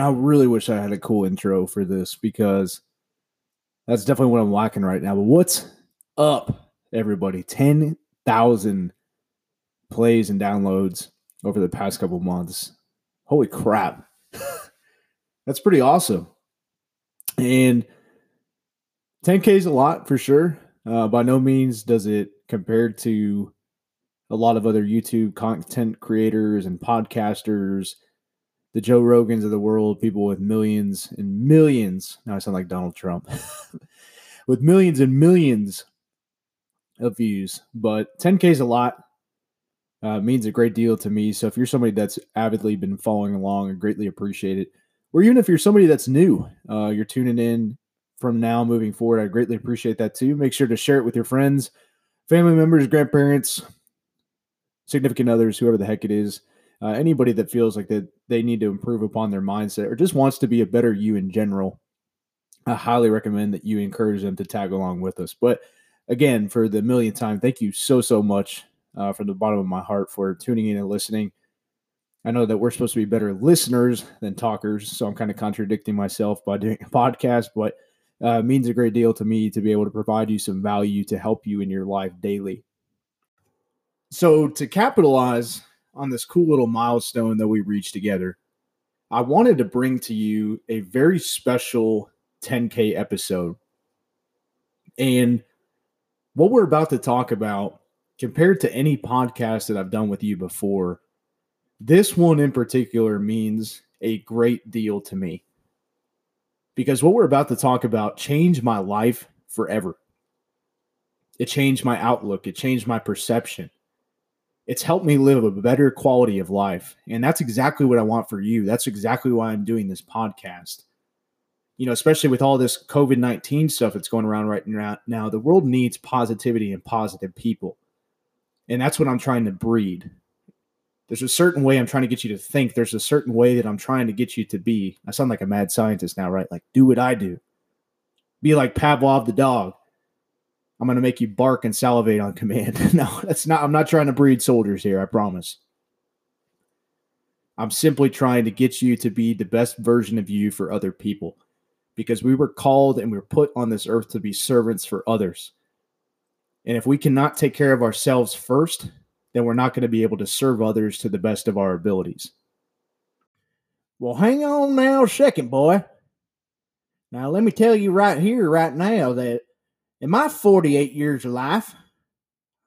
man, I really wish I had a cool intro for this because that's definitely what I'm lacking right now. But what's up, everybody? 10,000 plays and downloads over the past couple months. Holy crap. that's pretty awesome. And 10K is a lot for sure. Uh, by no means does it compare to a lot of other YouTube content creators and podcasters the Joe Rogans of the world, people with millions and millions. Now I sound like Donald Trump. with millions and millions of views. But 10K is a lot. Uh, means a great deal to me. So if you're somebody that's avidly been following along, I greatly appreciate it. Or even if you're somebody that's new, uh, you're tuning in from now moving forward, I greatly appreciate that too. Make sure to share it with your friends, family members, grandparents, significant others, whoever the heck it is uh, anybody that feels like that they need to improve upon their mindset or just wants to be a better you in general, I highly recommend that you encourage them to tag along with us. But again, for the millionth time, thank you so so much uh, from the bottom of my heart for tuning in and listening. I know that we're supposed to be better listeners than talkers, so I'm kind of contradicting myself by doing a podcast, but uh, means a great deal to me to be able to provide you some value to help you in your life daily. So, to capitalize on this cool little milestone that we reached together, I wanted to bring to you a very special 10K episode. And what we're about to talk about, compared to any podcast that I've done with you before, this one in particular means a great deal to me. Because what we're about to talk about changed my life forever. It changed my outlook, it changed my perception it's helped me live a better quality of life. And that's exactly what I want for you. That's exactly why I'm doing this podcast. You know, especially with all this COVID 19 stuff that's going around right now, the world needs positivity and positive people. And that's what I'm trying to breed. There's a certain way I'm trying to get you to think. There's a certain way that I'm trying to get you to be. I sound like a mad scientist now, right? Like, do what I do. Be like Pavlov the dog. I'm going to make you bark and salivate on command. no, that's not, I'm not trying to breed soldiers here, I promise. I'm simply trying to get you to be the best version of you for other people because we were called and we were put on this earth to be servants for others. And if we cannot take care of ourselves first, then we're not going to be able to serve others to the best of our abilities. Well, hang on now a second, boy. Now, let me tell you right here, right now, that in my 48 years of life,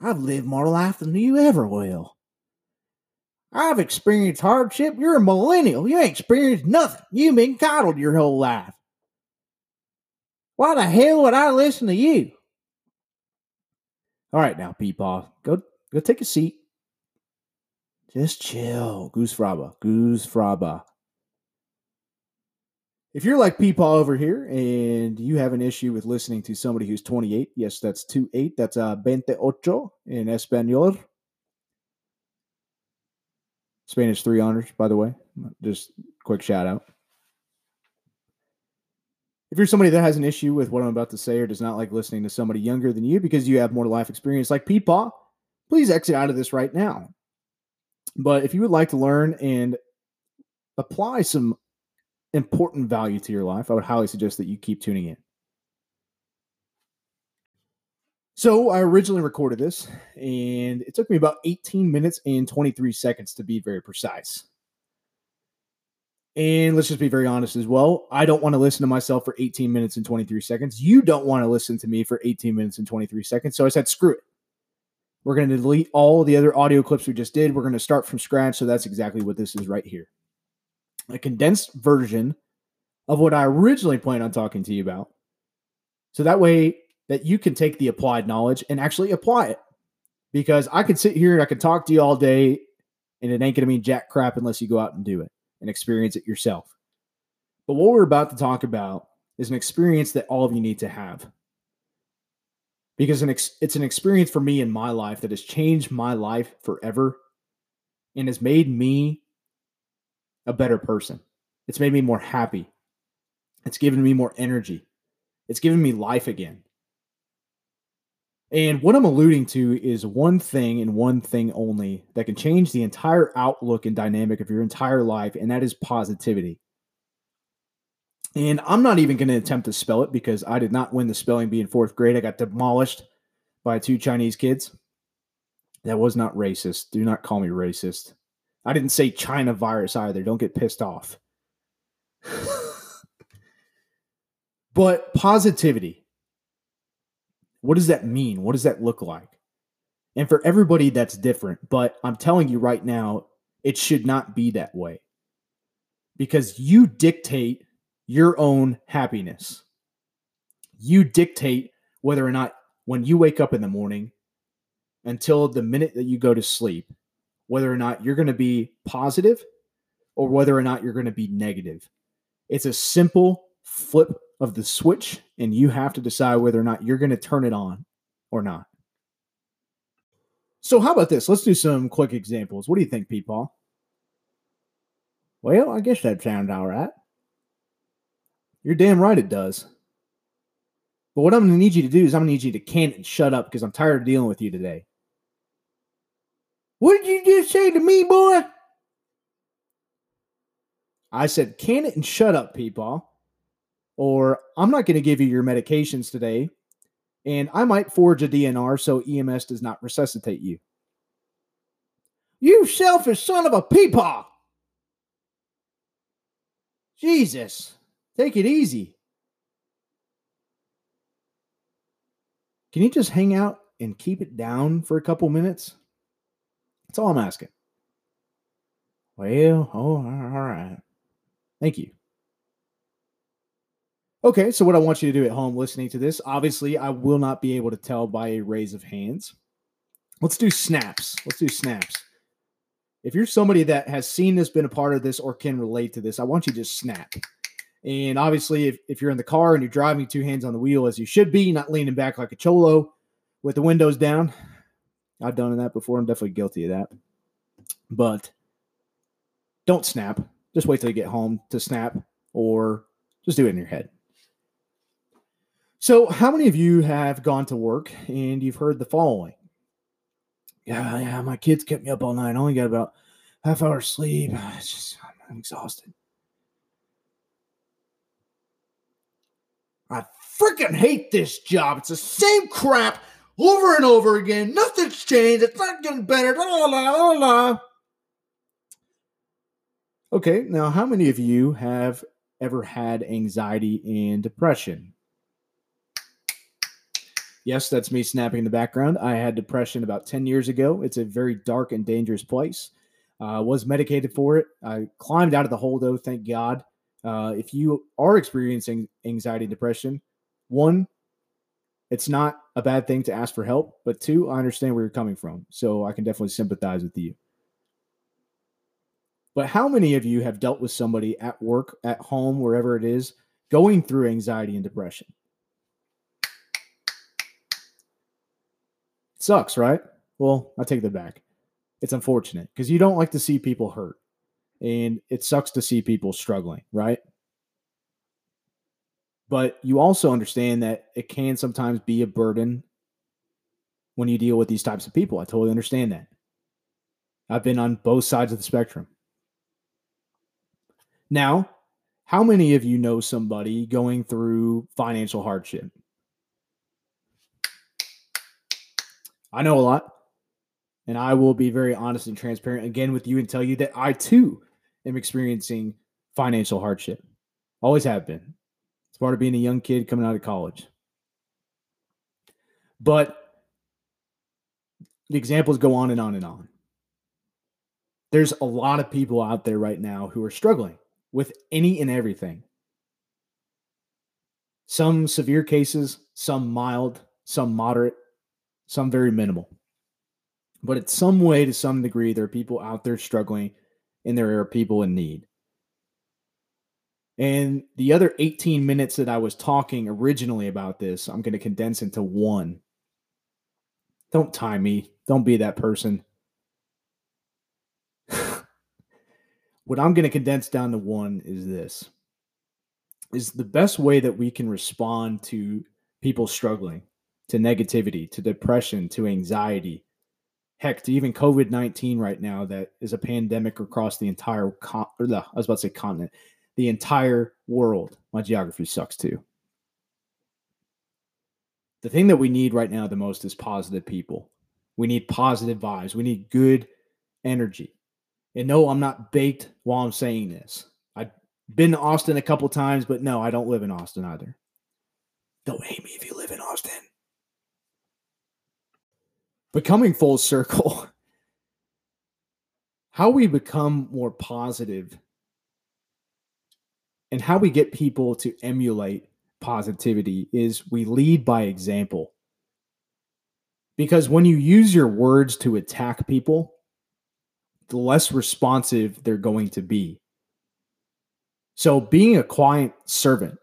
I've lived more life than you ever will. I've experienced hardship. You're a millennial. You ain't experienced nothing. You've been coddled your whole life. Why the hell would I listen to you? All right, now, Peepaw, go go take a seat. Just chill. Goosfraba. Goose Fraba. If you're like Peepaw over here and you have an issue with listening to somebody who's 28, yes, that's 28. That's uh, 28 in Espanol. Spanish three honors, by the way. Just quick shout out. If you're somebody that has an issue with what I'm about to say or does not like listening to somebody younger than you because you have more life experience like Peepaw, please exit out of this right now. But if you would like to learn and apply some important value to your life, I would highly suggest that you keep tuning in. So I originally recorded this, and it took me about 18 minutes and 23 seconds to be very precise. And let's just be very honest as well. I don't want to listen to myself for 18 minutes and 23 seconds. You don't want to listen to me for 18 minutes and 23 seconds. So I said, screw it. We're going to delete all the other audio clips we just did. We're going to start from scratch. So that's exactly what this is right here a condensed version of what I originally planned on talking to you about. So that way that you can take the applied knowledge and actually apply it. Because I could sit here and I could talk to you all day and it ain't going to mean jack crap unless you go out and do it and experience it yourself. But what we're about to talk about is an experience that all of you need to have. Because an ex- it's an experience for me in my life that has changed my life forever and has made me a better person. It's made me more happy. It's given me more energy. It's given me life again. And what I'm alluding to is one thing and one thing only that can change the entire outlook and dynamic of your entire life, and that is positivity. And I'm not even going to attempt to spell it because I did not win the spelling bee in fourth grade. I got demolished by two Chinese kids. That was not racist. Do not call me racist. I didn't say China virus either. Don't get pissed off. but positivity. What does that mean? What does that look like? And for everybody, that's different. But I'm telling you right now, it should not be that way because you dictate your own happiness. You dictate whether or not when you wake up in the morning until the minute that you go to sleep, whether or not you're going to be positive or whether or not you're going to be negative. It's a simple flip of the switch, and you have to decide whether or not you're going to turn it on or not. So, how about this? Let's do some quick examples. What do you think, Peepaw? Well, I guess that sounds all right. You're damn right it does. But what I'm going to need you to do is I'm going to need you to can and shut up because I'm tired of dealing with you today. What did you just say to me, boy? I said, can it and shut up, Peepaw. Or I'm not going to give you your medications today. And I might forge a DNR so EMS does not resuscitate you. You selfish son of a peepaw. Jesus, take it easy. Can you just hang out and keep it down for a couple minutes? That's all I'm asking. Well, oh, all right. Thank you. Okay, so what I want you to do at home listening to this, obviously, I will not be able to tell by a raise of hands. Let's do snaps. Let's do snaps. If you're somebody that has seen this, been a part of this, or can relate to this, I want you to just snap. And obviously, if, if you're in the car and you're driving two hands on the wheel as you should be, not leaning back like a cholo with the windows down, I've done that before. I'm definitely guilty of that. But don't snap. Just wait till you get home to snap or just do it in your head. So, how many of you have gone to work and you've heard the following? Yeah, yeah, my kids kept me up all night. I only got about half hour sleep. It's just, I'm exhausted. I freaking hate this job. It's the same crap over and over again. Nothing's changed. It's not getting better. La, la, la, la. Okay, now how many of you have ever had anxiety and depression? Yes, that's me snapping in the background. I had depression about 10 years ago. It's a very dark and dangerous place. Uh, was medicated for it. I climbed out of the hole, though, thank God. Uh, if you are experiencing anxiety and depression, one, it's not a bad thing to ask for help, but two, I understand where you're coming from. So I can definitely sympathize with you. But how many of you have dealt with somebody at work, at home, wherever it is, going through anxiety and depression? It sucks, right? Well, I take that back. It's unfortunate because you don't like to see people hurt. And it sucks to see people struggling, right? But you also understand that it can sometimes be a burden when you deal with these types of people. I totally understand that. I've been on both sides of the spectrum. Now, how many of you know somebody going through financial hardship? I know a lot. And I will be very honest and transparent again with you and tell you that I too am experiencing financial hardship. Always have been part of being a young kid coming out of college. But the examples go on and on and on. There's a lot of people out there right now who are struggling with any and everything. Some severe cases, some mild, some moderate, some very minimal. But it's some way, to some degree, there are people out there struggling and there are people in need. And the other 18 minutes that I was talking originally about this, I'm going to condense into one. Don't time me. Don't be that person. what I'm going to condense down to one is this is the best way that we can respond to people struggling, to negativity, to depression, to anxiety, heck, to even COVID 19 right now, that is a pandemic across the entire, con- I was about to say continent, the entire world. My geography sucks too. The thing that we need right now the most is positive people. We need positive vibes. We need good energy. And no, I'm not baked while I'm saying this. I've been to Austin a couple times, but no, I don't live in Austin either. Don't hate me if you live in Austin. But coming full circle, how we become more positive and how we get people to emulate positivity is we lead by example. Because when you use your words to attack people, the less responsive they're going to be. So, being a quiet servant,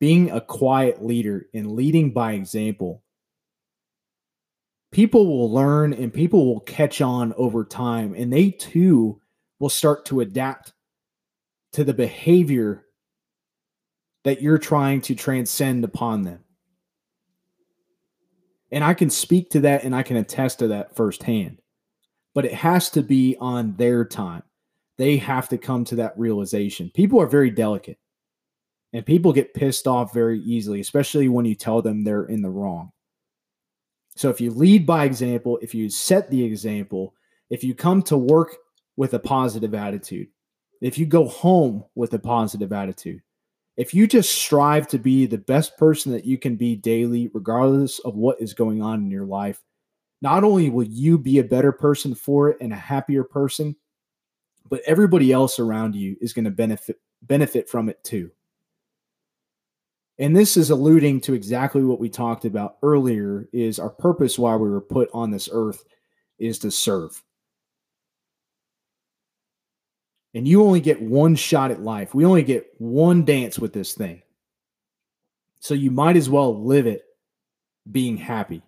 being a quiet leader, and leading by example, people will learn and people will catch on over time, and they too will start to adapt to the behavior that you're trying to transcend upon them. And I can speak to that and I can attest to that firsthand. But it has to be on their time. They have to come to that realization. People are very delicate and people get pissed off very easily, especially when you tell them they're in the wrong. So if you lead by example, if you set the example, if you come to work with a positive attitude, if you go home with a positive attitude, if you just strive to be the best person that you can be daily, regardless of what is going on in your life, not only will you be a better person for it and a happier person, but everybody else around you is going to benefit benefit from it too. And this is alluding to exactly what we talked about earlier is our purpose why we were put on this earth is to serve. And you only get one shot at life. We only get one dance with this thing. So you might as well live it being happy.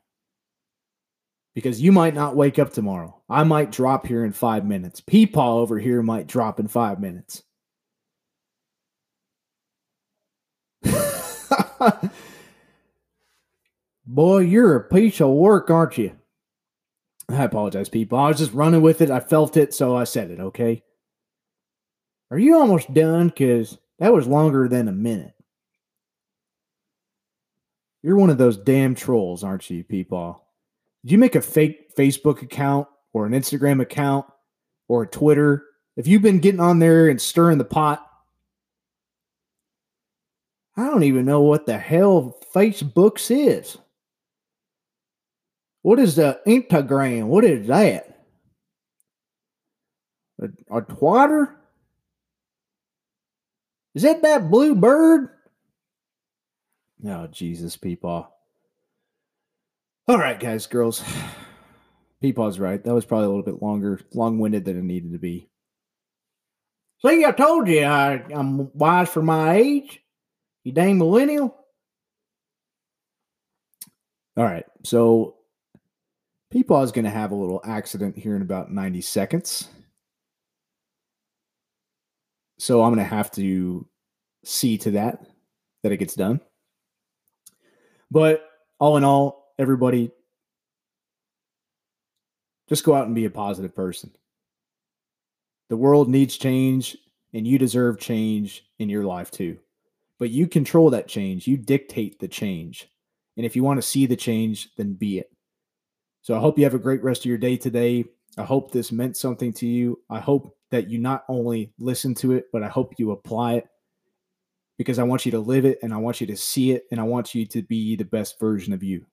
Because you might not wake up tomorrow. I might drop here in five minutes. Peepaw over here might drop in five minutes. Boy, you're a piece of work, aren't you? I apologize, people. I was just running with it. I felt it, so I said it, okay? Are you almost done? Because that was longer than a minute. You're one of those damn trolls, aren't you, people? Did you make a fake Facebook account or an Instagram account or a Twitter? Have you've been getting on there and stirring the pot? I don't even know what the hell Facebooks is. What is the Instagram? What is that? A, a? Is that that blue bird? Oh, Jesus, Peepaw. All right, guys, girls. Peepaw's right. That was probably a little bit longer, long winded than it needed to be. See, I told you I, I'm wise for my age. You dang millennial. All right, so Peepaw is going to have a little accident here in about 90 seconds. So I'm going to have to see to that that it gets done. But all in all, everybody just go out and be a positive person. The world needs change and you deserve change in your life too. But you control that change. You dictate the change. And if you want to see the change, then be it. So I hope you have a great rest of your day today. I hope this meant something to you. I hope that you not only listen to it, but I hope you apply it because I want you to live it and I want you to see it and I want you to be the best version of you.